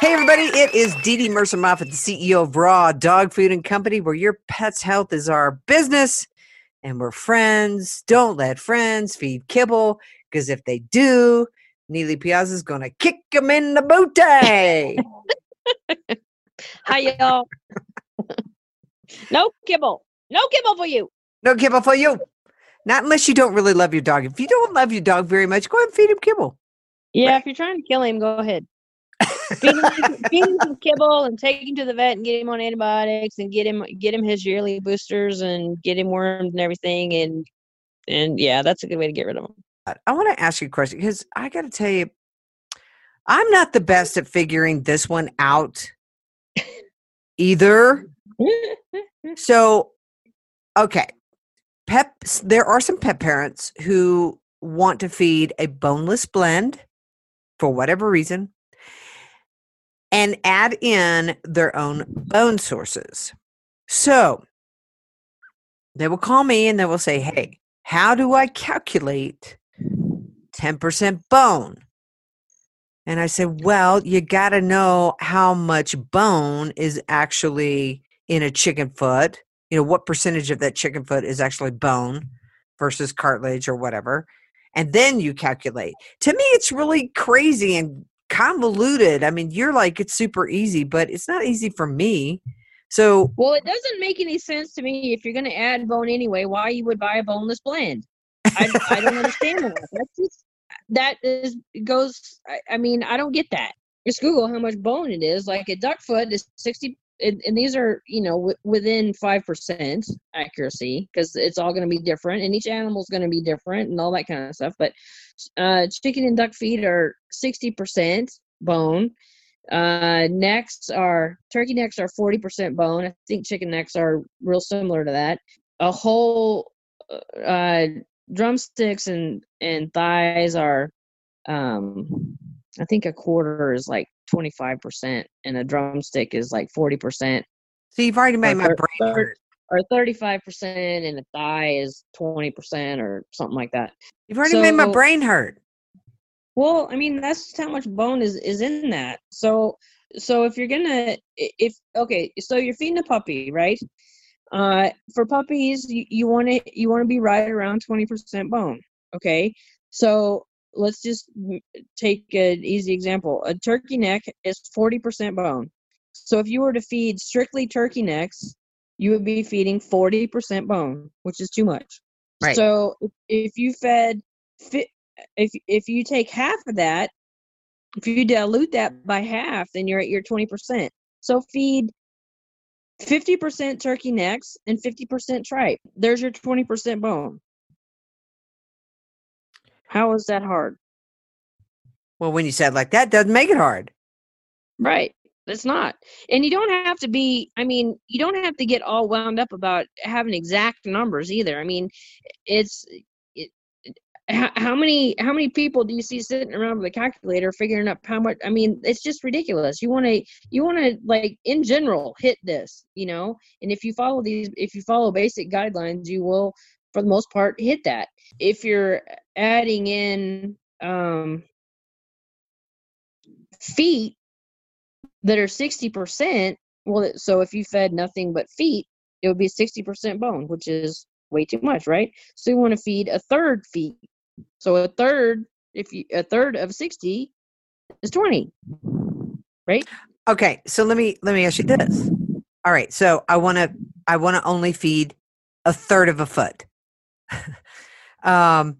Hey, everybody, it is DeDe Mercer Moffat, the CEO of Raw Dog Food and Company, where your pet's health is our business and we're friends. Don't let friends feed kibble because if they do, Nealy Piazza is going to kick them in the booty. Hi, y'all. no kibble. No kibble for you. no kibble for you. Not unless you don't really love your dog. If you don't love your dog very much, go ahead and feed him kibble. Yeah, if you're trying to kill him, go ahead. Feed, him, him some kibble and take him to the vet and get him on antibiotics and get him get him his yearly boosters and get him wormed and everything and and yeah, that's a good way to get rid of him. I- want to ask you a question because I got to tell you, I'm not the best at figuring this one out either. So, okay, pet. There are some pet parents who want to feed a boneless blend for whatever reason, and add in their own bone sources. So they will call me and they will say, "Hey, how do I calculate ten percent bone?" And I said, "Well, you got to know how much bone is actually." in a chicken foot, you know, what percentage of that chicken foot is actually bone versus cartilage or whatever. And then you calculate. To me, it's really crazy and convoluted. I mean, you're like, it's super easy, but it's not easy for me. So, Well, it doesn't make any sense to me if you're going to add bone anyway. Why you would buy a boneless blend? I, I don't understand that. That's just that is goes. I, I mean, I don't get that. Just Google how much bone it is. Like a duck foot is sixty, and, and these are you know w- within five percent accuracy because it's all going to be different, and each animal is going to be different and all that kind of stuff. But uh, chicken and duck feet are sixty percent bone. Uh, necks are turkey necks are forty percent bone. I think chicken necks are real similar to that. A whole uh, drumsticks and and thighs are um I think a quarter is like 25% and a drumstick is like 40% so you've already made my brain hurt. or 35% and a thigh is 20% or something like that. You've already made my brain hurt. Well, I mean that's just how much bone is is in that. So so if you're gonna if okay, so you're feeding a puppy, right? Uh, for puppies, you, you want to you want to be right around twenty percent bone. Okay, so let's just take an easy example. A turkey neck is forty percent bone. So if you were to feed strictly turkey necks, you would be feeding forty percent bone, which is too much. Right. So if- you fed if if you take half of that, if you dilute that by half, then you're at your twenty percent. So feed fifty percent turkey necks and fifty percent tripe. There's your twenty percent bone. How is that hard? Well, when you said like that, doesn't make it hard. Right. It's not. And you don't have to be, I mean, you don't have to get all wound up about having exact numbers either. I mean, it's, it, how, how many how many people do you see sitting around with a calculator figuring out how much i mean it's just ridiculous you want to you want to like in general hit this you know and if you follow these if you follow basic guidelines you will for the most part hit that if you're adding in um feet that are 60%, well, so if you fed nothing but feet, it would be 60% bone, which is way too much, right? So you want to feed a third feet. So a third, if you a third of 60 is 20, right? Okay, so let me let me ask you this. All right, so I want to I want to only feed a third of a foot. um,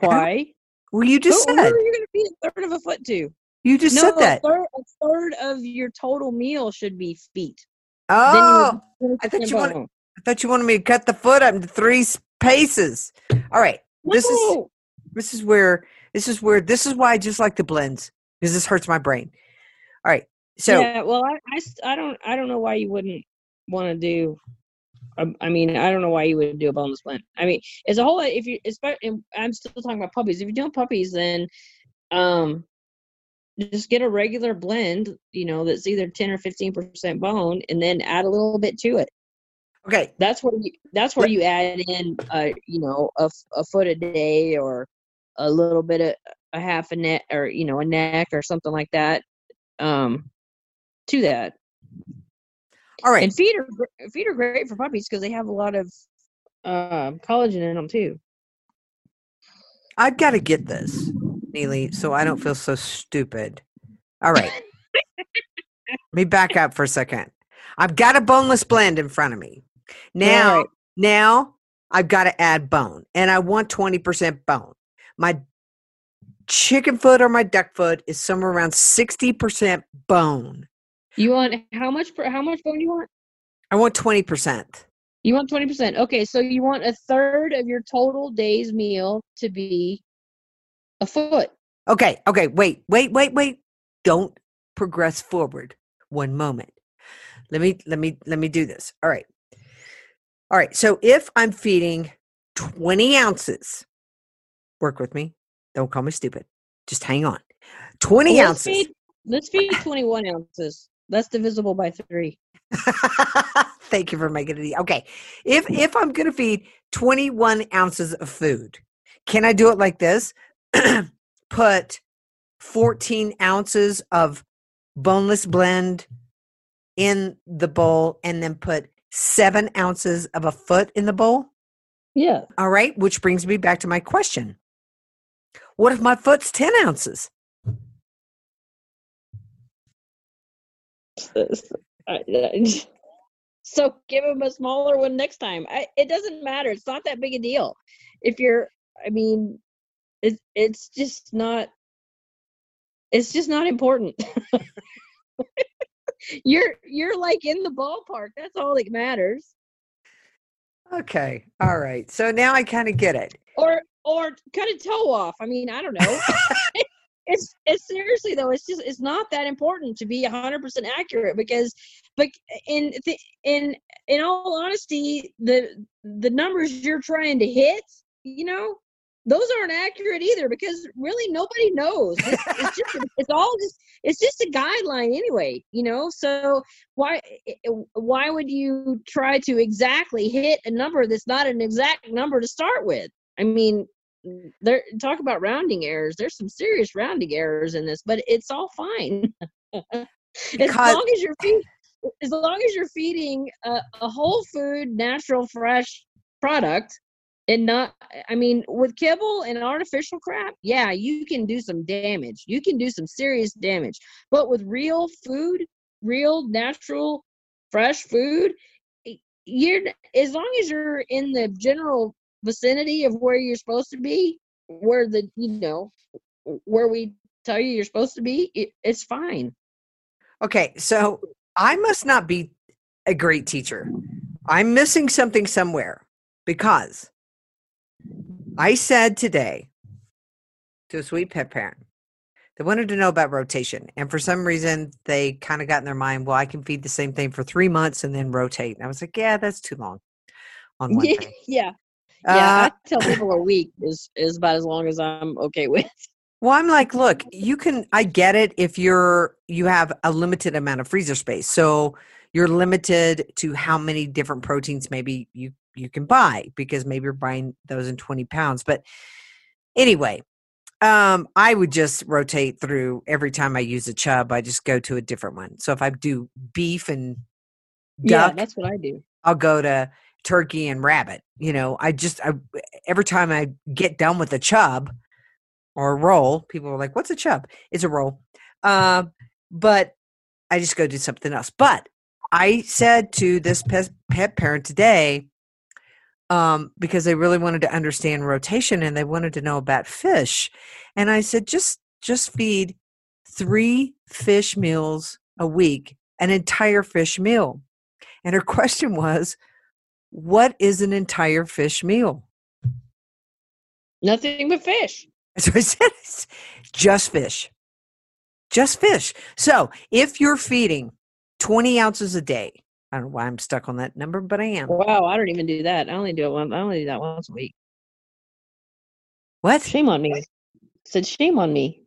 Why? well, you just who said are you going to be a third of a foot to? you just no, said that. A third, a third of your total meal should be feet. Oh, I thought you're wanted- I thought you wanted me to cut the foot up into three spaces. All right, this is this is where this is where this is why I just like the blends because this hurts my brain. All right. So yeah, well, I don't I don't know why you wouldn't want to do. Um, I mean, I don't know why you would do a boneless blend. I mean, it's a whole. If you, especially, I'm still talking about puppies. If you're doing puppies, then, um, just get a regular blend. You know, that's either ten or fifteen percent bone, and then add a little bit to it. okay, That's where you. That's where you add in, uh, you know, a, a foot a day or a little bit of a half a neck or you know a neck or something like that. Um, to that. All right. And feet are feet are great for puppies because they have a lot of um collagen in them too. I've got to get this, Nealy, so I don't feel so stupid. All right. Let me back up for a second. I've got a boneless blend in front of me. Now, Right. now I've got to add bone, and I want 20% bone. My chicken foot or my duck foot is somewhere around 60% bone. You want how much? How much bone do you want? I want 20%. You want twenty percent. Okay, so you want a third of your total day's meal to be a foot. Okay, okay, wait, wait, wait, wait. Don't progress forward. One moment. Let me let me let me do this. All right. All right. So if I'm feeding 20 ounces, work with me. Don't call me stupid. Just hang on. 20 Let's ounces. feed. Let's feed twenty one ounces. That's divisible by three. Thank you for making it easy. Okay. If if I'm gonna feed 21 ounces of food, can I do it like this? Put 14 ounces of boneless blend in the bowl and then put seven ounces of a foot in the bowl. Yeah. All right, which brings me back to my question. What if my foot's 10 ounces? so give him a smaller one next time. I, it doesn't matter. It's not that big a deal. If you're, I mean, it's it's just not. It's just not important. you're you're like in the ballpark. That's all that matters. Okay. All right. So now I kind of get it. Or or cut a toe off. I mean, I don't know. it's it's seriously though. It's just it's not that important to be hundred percent accurate because, but in in in all honesty, the the numbers you're trying to hit, you know, those aren't accurate either because really nobody knows. It's, it's just it's all just it's just a guideline anyway, you know. So why eh, eh, why would you try to exactly hit a number that's not an exact number to start with? I mean, Mm, there talk about rounding errors. There's some serious rounding errors in this, but it's all fine. as Because- long as you're feed, as long as you're feeding a, a whole food, natural, fresh product, and not. I mean, with kibble and artificial crap, yeah, you can do some damage. You can do some serious damage. But with real food, real, natural, fresh food, you're as long as you're in the general vicinity of where you're supposed to be, where the you know where we tell you you're supposed to be, it, it's fine. Okay. So I must not be a great teacher. I'm missing something somewhere because I said today to a sweet pet parent, they wanted to know about rotation. And for some reason, they kind of got in their mind, well, I can feed the same thing for three months and then rotate. And I was like, yeah, that's too long on one thing. yeah, Uh, yeah. I tell people a week is is about as long as I'm okay with. Well, I'm like, look, you can I get it if you're you have a limited amount of freezer space. So you're limited to how many different proteins maybe you you can buy because maybe you're buying those in 20 pounds. But anyway, um, I would just rotate through every time I use a chub, I just go to a different one. So if I do beef and Yeah, that's what I do. I'll go to turkey and rabbit. You know, I just I every time I get done with a chub or a roll, people are like, "What's a chub?" It's a roll. Um, but I just go do something else. But I said to this pet, pet parent today, um, because they really wanted to understand rotation and they wanted to know about fish, and I said, just just feed three fish meals a week, an entire fish meal. And her question was, what is an entire fish meal? Nothing but fish. So I said, "It's just fish. Just fish. So if you're feeding 20 ounces a day, I don't know why I'm stuck on that number, but I am. Wow, I don't even do that. I only do it one. I only do that once a week. What? Shame on me. Said shame on me.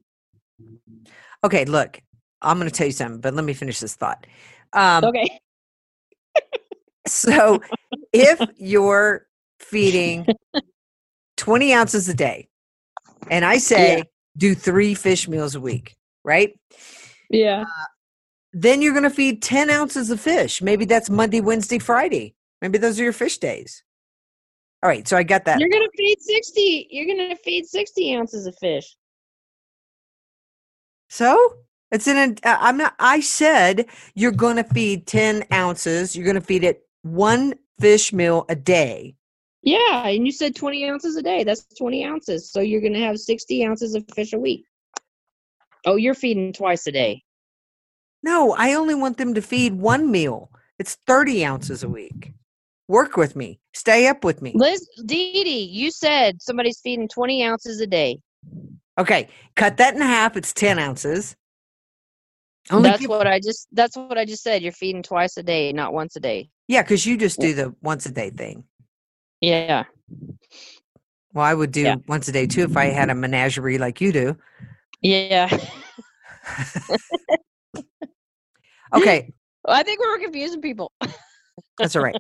Okay, look, I'm going to tell you something, but let me finish this thought. Um, Okay. So if you're feeding 20 ounces a day, and I say Yeah. do three fish meals a week, right? Yeah. Then you're going to feed 10 ounces of fish. Maybe that's Monday, Wednesday, Friday. Maybe those are your fish days. All right, so I got that. You're gonna feed sixty. You're gonna feed sixty ounces of fish. So it's in a, uh, I'm not, I said you're going to feed 10 ounces. You're going to feed it one fish meal a day. Yeah, and you said twenty ounces a day. That's twenty ounces. So you're gonna have sixty ounces of fish a week. Oh, you're feeding twice a day. No, I only want them to feed one meal. It's 30 ounces a week. Work with me. Stay up with me. Liz, DeDe, you said somebody's feeding twenty ounces a day. Okay, cut that in half. It's 10 ounces. Only that's what I just. That's what I just said. You're feeding twice a day, not once a day. Yeah, because you just do the once a day thing. Yeah. Well, I would do Yeah. once a day too if I had a menagerie like you do. Yeah. Okay, I think we were confusing people. that's all right.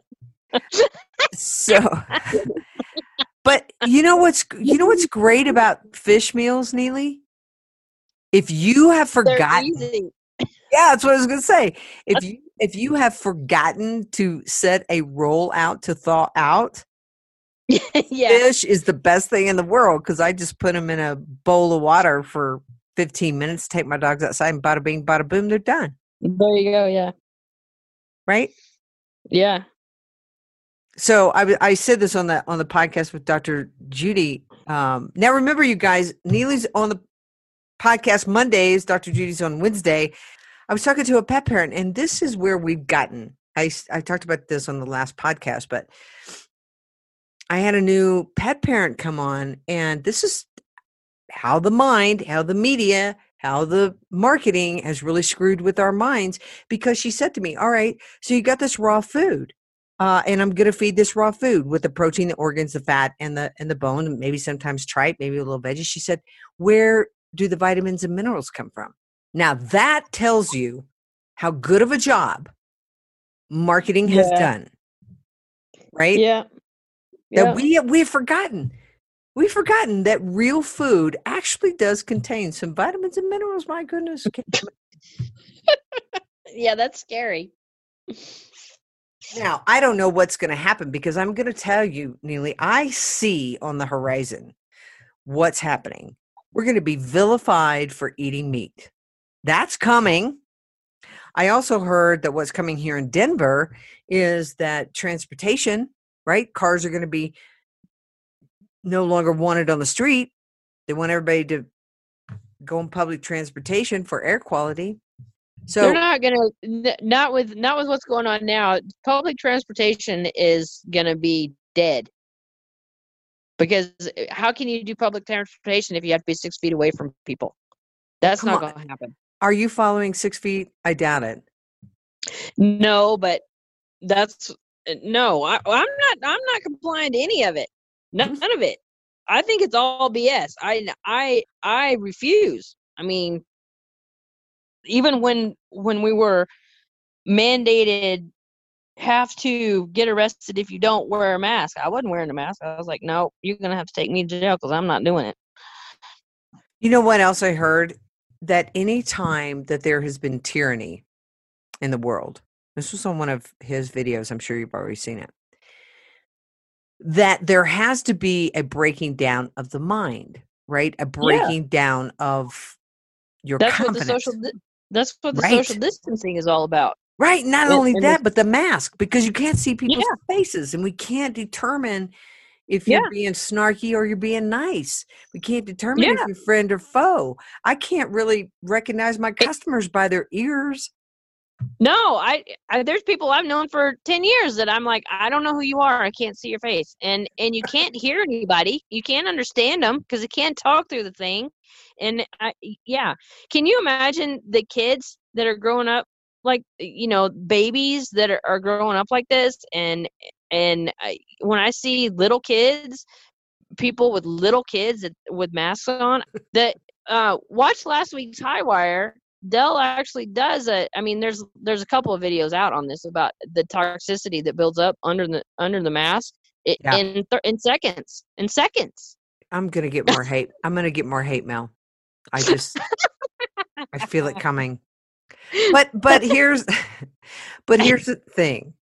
so, but you know what's you know what's great about fish meals, Nealy? If you have forgotten. Yeah, that's what I was gonna say. If you if you have forgotten to set a roll out to thaw out, yeah. fish is the best thing in the world because I just put them in a bowl of water for 15 minutes, take my dogs outside, and bada bing, bada boom, they're done. There you go. Yeah. Right. Yeah. So I I said this on the on the podcast with Dr. Judy. Um, now remember, you guys, Nealy's on the podcast Mondays. Dr. Judy's on Wednesday. I was talking to a pet parent, and this is where we've gotten. I, I talked about this on the last podcast, but I had a new pet parent come on, and this is how the mind, how the media, how the marketing has really screwed with our minds. Because she said to me, "All right, so you got this raw food." uh, and I'm going to feed this raw food with the protein, the organs, the fat, and the and the bone, maybe sometimes tripe, maybe a little veggie. She said, "Where do the vitamins and minerals come from?" Now that tells you how good of a job marketing has Yeah. done, right? Yeah. That Yeah. we we've forgotten. We've forgotten that real food actually does contain some vitamins and minerals. My goodness. Yeah, that's scary. Now, I don't know what's going to happen because I'm going to tell you, Nealy, I see on the horizon what's happening. We're going to be vilified for eating meat. That's coming. I also heard that what's coming here in Denver is that transportation, right? Cars are going to be no longer wanted on the street. They want everybody to go on public transportation for air quality. So They're not gonna not with not with what's going on now. Public transportation is gonna be dead because uh, how can you do public transportation if you have to be six feet away from people? That's not gonna happen. Are you following six feet? I doubt it. No, but that's uh, no. I, I'm not. I'm not complying to any of it. None of it. I think it's all BS. I I I refuse. I mean, even when when we were mandated have to get arrested if you don't wear a mask. I wasn't wearing a mask. I was like, no, you're gonna have to take me to jail because I'm not doing it. You know what else I heard? That any time that there has been tyranny in the world, this was on one of his videos, I'm sure you've already seen it, that there has to be a breaking down of the mind, right? A breaking down of your That's what confidence. the social. That's what the Right. social distancing is all about. Right. Not And- only and that, but the mask, because you can't see people's Yeah. faces and we can't determine if you're Yeah. being snarky or you're being nice. We can't determine if you're friend or foe. I can't really recognize my customers by their ears. No, I, I there's people I've known for 10 years that I'm like I don't know who you are. I can't see your face. And and you can't hear anybody. You can't understand them because they can't talk through the thing. And I, yeah, can you imagine the kids that are growing up like you know babies that are, are growing up like this and and I, when I see little kids people with little kids with masks on that uh watch last week's high wire Dell actually does a. I mean, there's there's a couple of videos out on this about the toxicity that builds up under the under the mask it, Yeah. in th- in seconds. In seconds. I'm gonna get more hate. I'm gonna get more hate mail. I just I feel it coming. But but here's but here's the thing.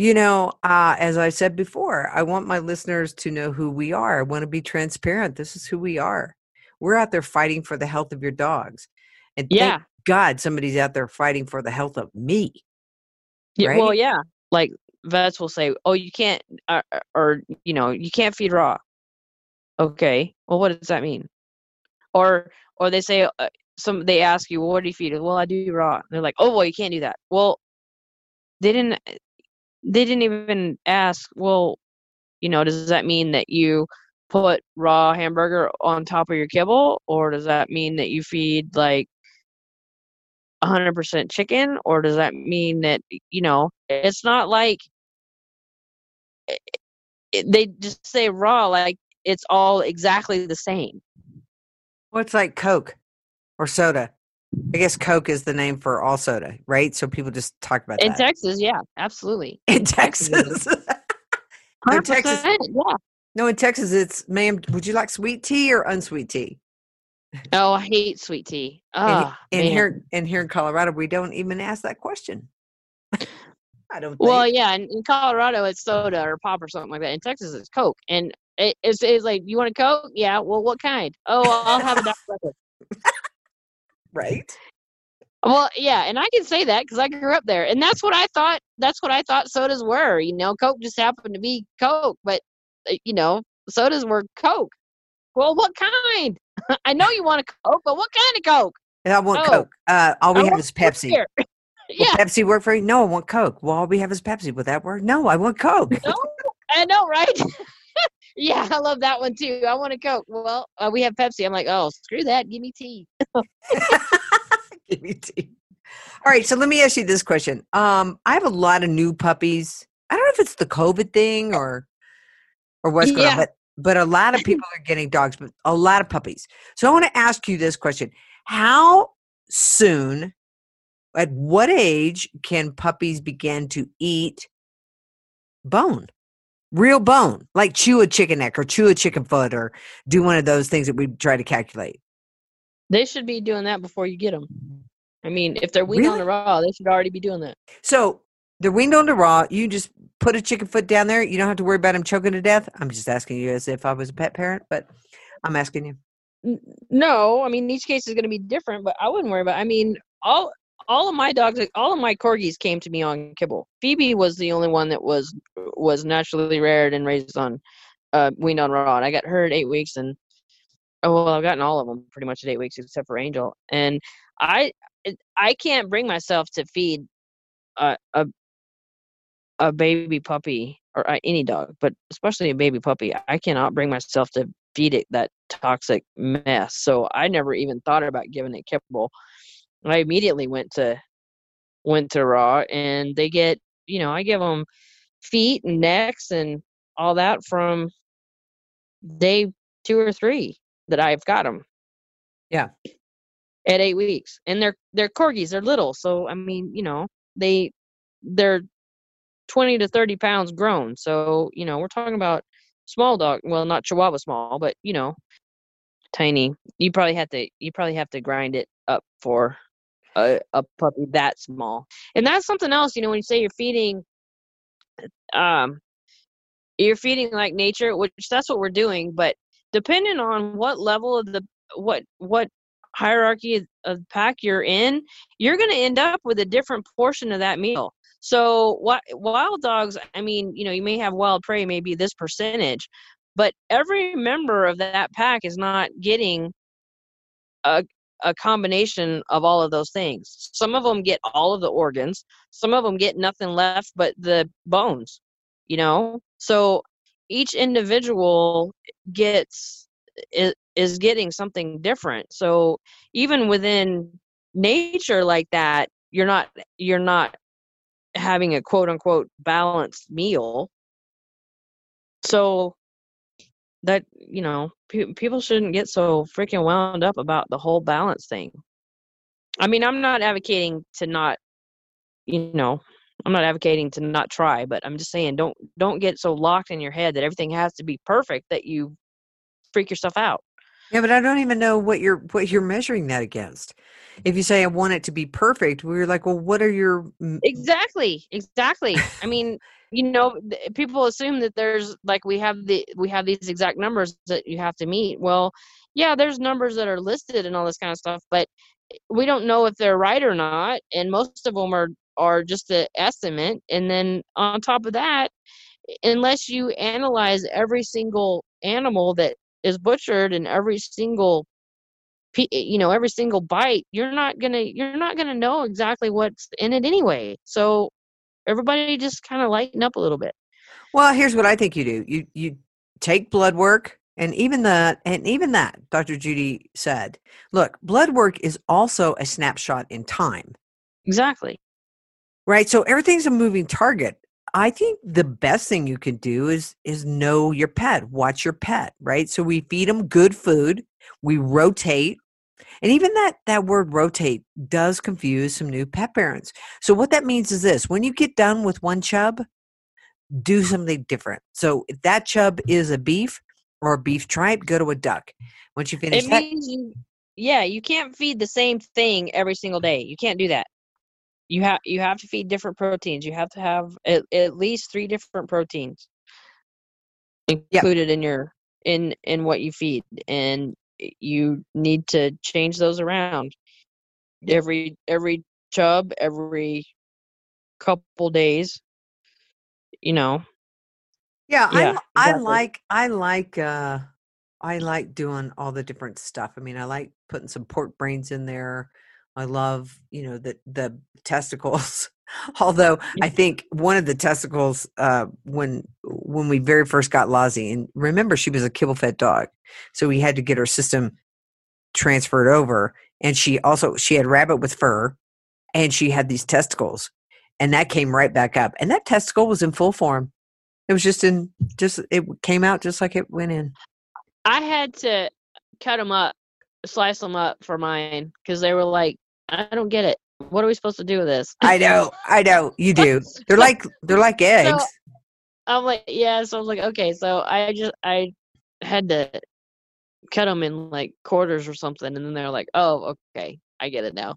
You know, uh, as I said before, I want my listeners to know who we are. I want to be transparent. This is who we are. We're out there fighting for the health of your dogs. And thank Yeah. God somebody's out there fighting for the health of me. Yeah. Well, yeah. Like vets will say, "Oh, you can't," uh, uh, or you know, you can't feed raw. Okay. Well, what does that mean? Or or they say uh, some they ask you, well, "What do you feed?" Well, I do raw. And they're like, "Oh, well, you can't do that." Well, they didn't. They didn't even ask. Well, you know, does that mean that you put raw hamburger on top of your kibble, or does that mean that you feed like 100% chicken, or does that mean that you know it's not like they just say raw like it's all exactly the same. Well, it's like Coke or soda. I guess Coke is the name for all soda, right? So people just talk about In that. Texas, yeah, absolutely. in Texas. In Texas, yeah. no, in Texas, it's ma'am. Would you like sweet tea or unsweet tea? Oh, I hate sweet tea. and, Oh, and man. here, and here in Colorado, we don't even ask that question. I don't. Think. Well, yeah, in, in Colorado it's soda or pop or something like that. In Texas it's Coke, and it, it's, it's like, you want a Coke? Yeah. Well, what kind? Oh, I'll have a Dr Pepper. Right? Well, yeah, and I can say that because I grew up there, and that's what I thought. That's what I thought sodas were. You know, Coke just happened to be Coke, but uh, you know, sodas were Coke. Well, what kind? I know you want a Coke, but what kind of Coke? And I want Oh. Coke. Uh, all we I have is Pepsi. here. Will yeah, Pepsi work for you? No, I want Coke. Well, all we have is Pepsi. Would that work? No, I want Coke. no, I know, right? Yeah, I love that one too. I want a Coke. Well, uh, we have Pepsi. I'm like, oh, screw that. Give me tea. Give me tea. All right, so let me ask you this question. Um, I have a lot of new puppies. I don't know if it's the COVID thing or or what's going on, but but a lot of people are getting dogs, but a lot of puppies. So I want to ask you this question: How soon, at what age, can puppies begin to eat bone, real bone, like chew a chicken neck or chew a chicken foot or do one of those things that we try to calculate? They should be doing that before you get them. I mean, if they're weaned on the raw, they should already be doing that. So they're weaned on the raw. You just put a chicken foot down there. You don't have to worry about him choking to death. I'm just asking you as if I was a pet parent, but I'm asking you. No, I mean each case is going to be different, but I wouldn't worry about. I mean, all all of my dogs, all of my corgis came to me on kibble. Phoebe was the only one that was was naturally reared and raised on uh, weaned on raw. I got her at eight weeks, and oh well, I've gotten all of them pretty much at eight weeks except for Angel. And I I can't bring myself to feed a a, a baby puppy or uh, any dog, but especially a baby puppy. I cannot bring myself to feed it that toxic mess. So I never even thought about giving it kibble. I immediately went to went to raw, and they get you know I give them feet and necks and all that from day two or three that I've got them. Yeah. At eight weeks, and they're they're corgis. They're little, so I mean, you know, they they're twenty to thirty pounds grown. So you know, we're talking about small dog. Well, not Chihuahua small, but you know, tiny. You probably have to you probably have to grind it up for a, a puppy that small. And that's something else, you know, when you say you're feeding um you're feeding like nature, which that's what we're doing, but depending on what level of the what what hierarchy of, pack you're in, you're going to end up with a different portion of that meal. So wi- wild dogs, I mean, you know, you may have wild prey, maybe this percentage, but every member of that pack is not getting a a combination of all of those things. Some of them get all of the organs. Some of them get nothing left but the bones. You know, so each individual gets is, getting something different. So even within nature like that, you're not you're not having a quote unquote balanced meal. So that you know pe- people shouldn't get so freaking wound up about the whole balance thing. I mean i'm not advocating to not you know i'm not advocating to not try but i'm just saying don't don't get so locked in your head that everything has to be perfect that you freak yourself out. Yeah, but I don't even know what you're what you're measuring that against. If you say I want it to be perfect, we're like, well, what are your exactly exactly. I mean you know people assume that there's like we have the we have these exact numbers that you have to meet. Well yeah there's numbers that are listed and all this kind of stuff but eh, we don't know if they're right or not and most of them are are just an estimate and then on top of that unless you analyze every single animal that is butchered and every single eh, you know every single bite you're not gonna you're not gonna know exactly what's in it anyway. So everybody just kind of lighten up a little bit Well, here's what I think you do. You you take blood work and even the and even that Dr. Judy said, look, blood work is also a snapshot in time. exactly Right? So everything's a moving target. I think the best thing you can do is is know your pet, watch your pet, right? So we feed them good food, we rotate. And even that that word rotate does confuse some new pet parents. So what that means is this, when you get done with one chub, do something different. So if that chub is a beef or a beef tripe, go to a duck. Once you finish it that, means you yeah you can't feed the same thing every single day you can't do that you have you have to feed different proteins you have to have at, at least three different proteins included in your in in what you feed and you need to change those around every every chub every couple days you know Yeah, Yeah, I, I like I like uh I like doing all the different stuff. I mean, I like putting some pork brains in there. I love, you know, the the testicles. Although I think one of the testicles uh when when we very first got Lozzie and remember she was a kibble fed dog. So we had to get her system transferred over and she also she had rabbit with fur and she had these testicles and that came right back up and that testicle was in full form. It was just in just it came out just like it went in. I had to cut them up slice them up for mine because they were like i don't get it. What are we supposed to do with this? I know i know you do. They're like they're like eggs I'm like, yeah. So I was like, okay. So I just I had to cut them in like quarters or something, and then they're like, oh, okay, I get it now.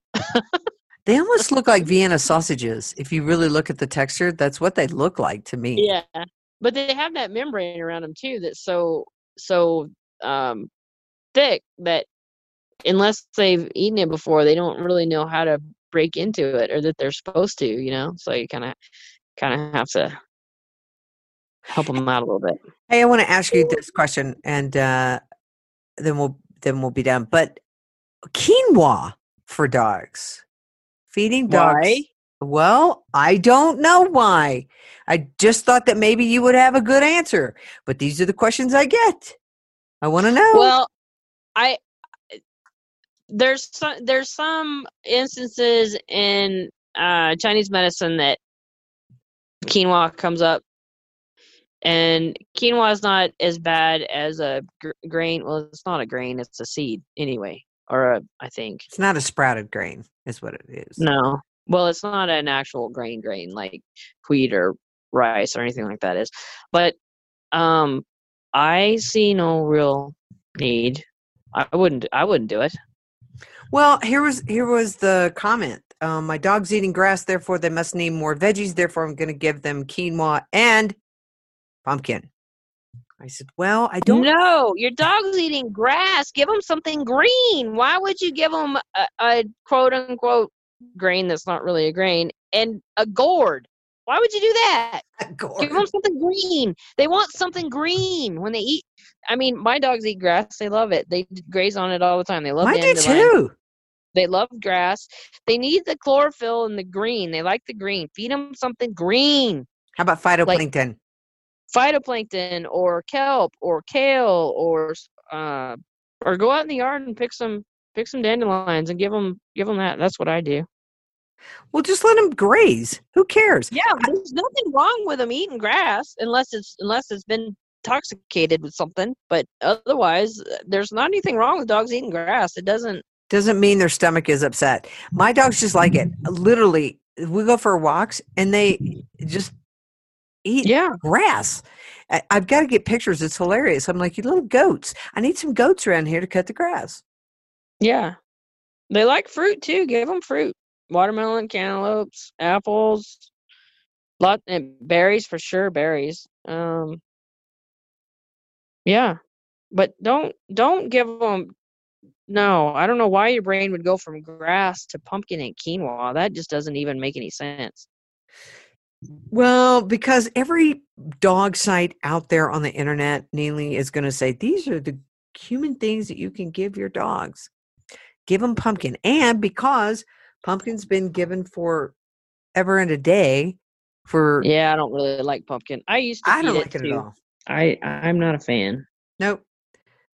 they almost look like vienna sausages if you really look at the texture that's what they look like to me Yeah, but they have that membrane around them too that's so so um thick that unless they've eaten it before, they don't really know how to break into it or that they're supposed to. You know, so you kind of kind of have to help them out a little bit. Hey, I want to ask you this question, and uh, then we'll then we'll be done. But quinoa for dogs, feeding dogs. Why? Well, I don't know why. I just thought that maybe you would have a good answer. But these are the questions I get. I want to know. Well, I there's some there's some instances in uh, Chinese medicine that quinoa comes up, and quinoa is not as bad as a gr- grain. Well, it's not a grain; it's a seed anyway, or a I think it's not a sprouted grain, is what it is. no. Well, it's not an actual grain grain like wheat or rice or anything like that is, but um, I see no real need. I wouldn't. I wouldn't do it. Well, here was here was the comment. Um, my dog's eating grass, therefore they must need more veggies. Therefore, I'm going to give them quinoa and pumpkin. I said, "Well, I don't know. your dog's eating grass. Give him something green. Why would you give him a, a quote unquote grain that's not really a grain and a gourd? Why would you do that? Give them something green. They want something green when they eat. I mean, my dogs eat grass. They love it. They graze on it all the time. They love the do too. They love grass. They need the chlorophyll and the green. They like the green. Feed them something green, How about phytoplankton? Phytoplankton or kelp or kale or uh, or go out in the yard and pick some pick some dandelions and give them give them that. That's what I do. well, just let them graze. Who cares? Yeah, there's nothing wrong with them eating grass unless it's unless it's been intoxicated with something. But otherwise, uh, there's not anything wrong with dogs eating grass. It doesn't. Doesn't mean their stomach is upset. My dogs just like it. Literally, we go for walks and they just eat Yeah, grass. I- I've got to get pictures. It's hilarious. I'm like, you little goats. I need some goats around here to cut the grass. yeah. They like fruit too. Give them fruit: watermelon, cantaloupes, apples, lot and berries for sure. Berries. Um. Yeah, but don't don't give them. No, I don't know why your brain would go from grass to pumpkin and quinoa. That just doesn't even make any sense. Well, because every dog site out there on the internet, Nealy is going to say these are the human things that you can give your dogs. Give them pumpkin, and because pumpkin's been given for ever and a day, for Yeah, I don't really like pumpkin. I used to I don't like it at all. I I'm not a fan. Nope,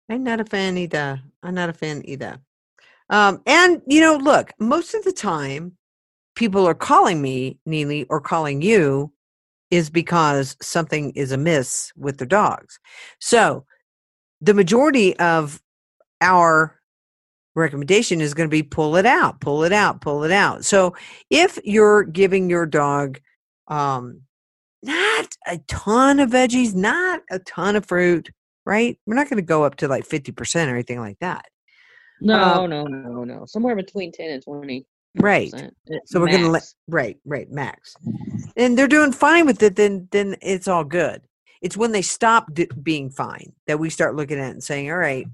I'm not a fan either. I'm not a fan either. Um, and you know, look, most of the time, people are calling me Nealy or calling you is because something is amiss with their dogs. So the majority of our recommendation is going to be pull it out, pull it out, pull it out. So if you're giving your dog um not a ton of veggies, not a ton of fruit, right? We're not going to go up to like 50% or anything like that. No, Um, no, no, no. Somewhere between ten and twenty. Right. Eh, so we're gonna let right, right, max. And they're doing fine with it, then then it's all good. It's when they stop d- being fine that we start looking at it and saying, "All right,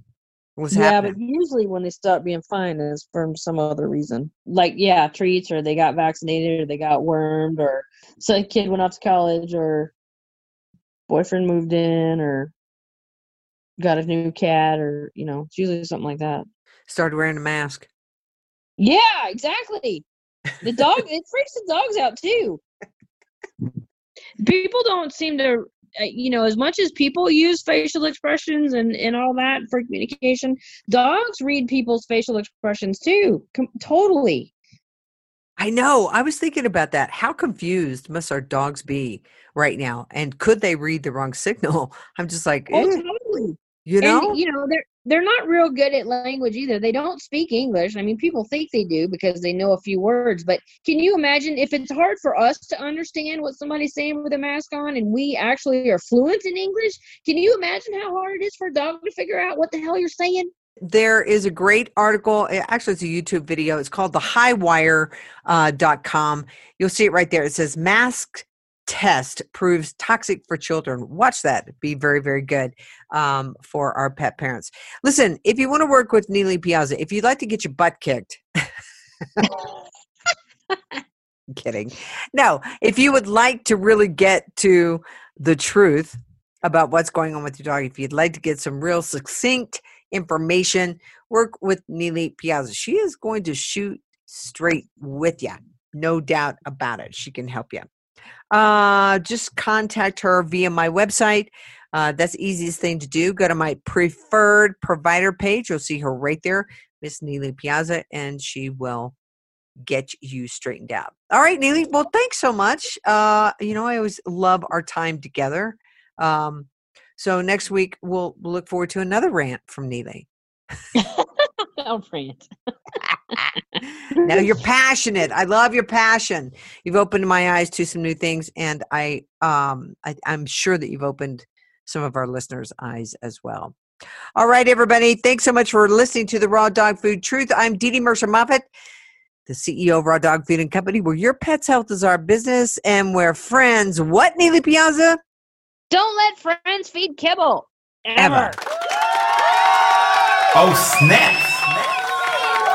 what's happening? Yeah, happening?" but usually when they stop being fine is from some other reason. Like yeah, treats or they got vaccinated or they got wormed or some kid went off to college or boyfriend moved in or got a new cat or you know, it's usually something like that. Started wearing a mask. Yeah, exactly. The dog it freaks the dogs out too. People don't seem to uh, you know, as much as people use facial expressions and and all that for communication, dogs read people's facial expressions too. Com- totally. I know. I was thinking about that. How confused must our dogs be right now? And could they read the wrong signal? I'm just like, Oh, eh, totally. you know, And you know, they're they're not real good at language either. They don't speak English. I mean, people think they do because they know a few words, but can you imagine if it's hard for us to understand what somebody's saying with a mask on and we actually are fluent in English? Can you imagine how hard it is for a dog to figure out what the hell you're saying? there is a great article. eh, Actually, it's a YouTube video. It's called the highwire.com. Uh, com. You'll see it right there. It says mask test proves toxic for children. Watch that. Be very, very good um, for our pet parents. Listen, if you want to work with Nealy Piazza, if you'd like to get your butt kicked, I'm kidding. No, if you would like to really get to the truth about what's going on with your dog, if you'd like to get some real succinct information, work with Nealy Piazza. She is going to shoot straight with you. No doubt about it. She can help you. Uh, just contact her via my website. Uh, that's easiest thing to do. Go to my preferred provider page. You'll see her right there, Miss Nealy Piazza, and she will get you straightened out. All right, Nealy. Well, thanks so much. Uh, you know, I always love our time together. Um, so next week we'll, look forward to another rant from Nealy. I'll rant. now you're passionate. I love your passion. You've opened my eyes to some new things, and I, um, I I'm sure that you've opened some of our listeners' eyes as well. All right, everybody. Thanks so much for listening to the Raw Dog Food Truth. I'm DeDe Mercer Moffat, the CEO of Raw Dog Food and Company, where your pet's health is our business, and where friends. What, Nealy Piazza? Don't let friends feed kibble. Ever. Ever. Oh, snap!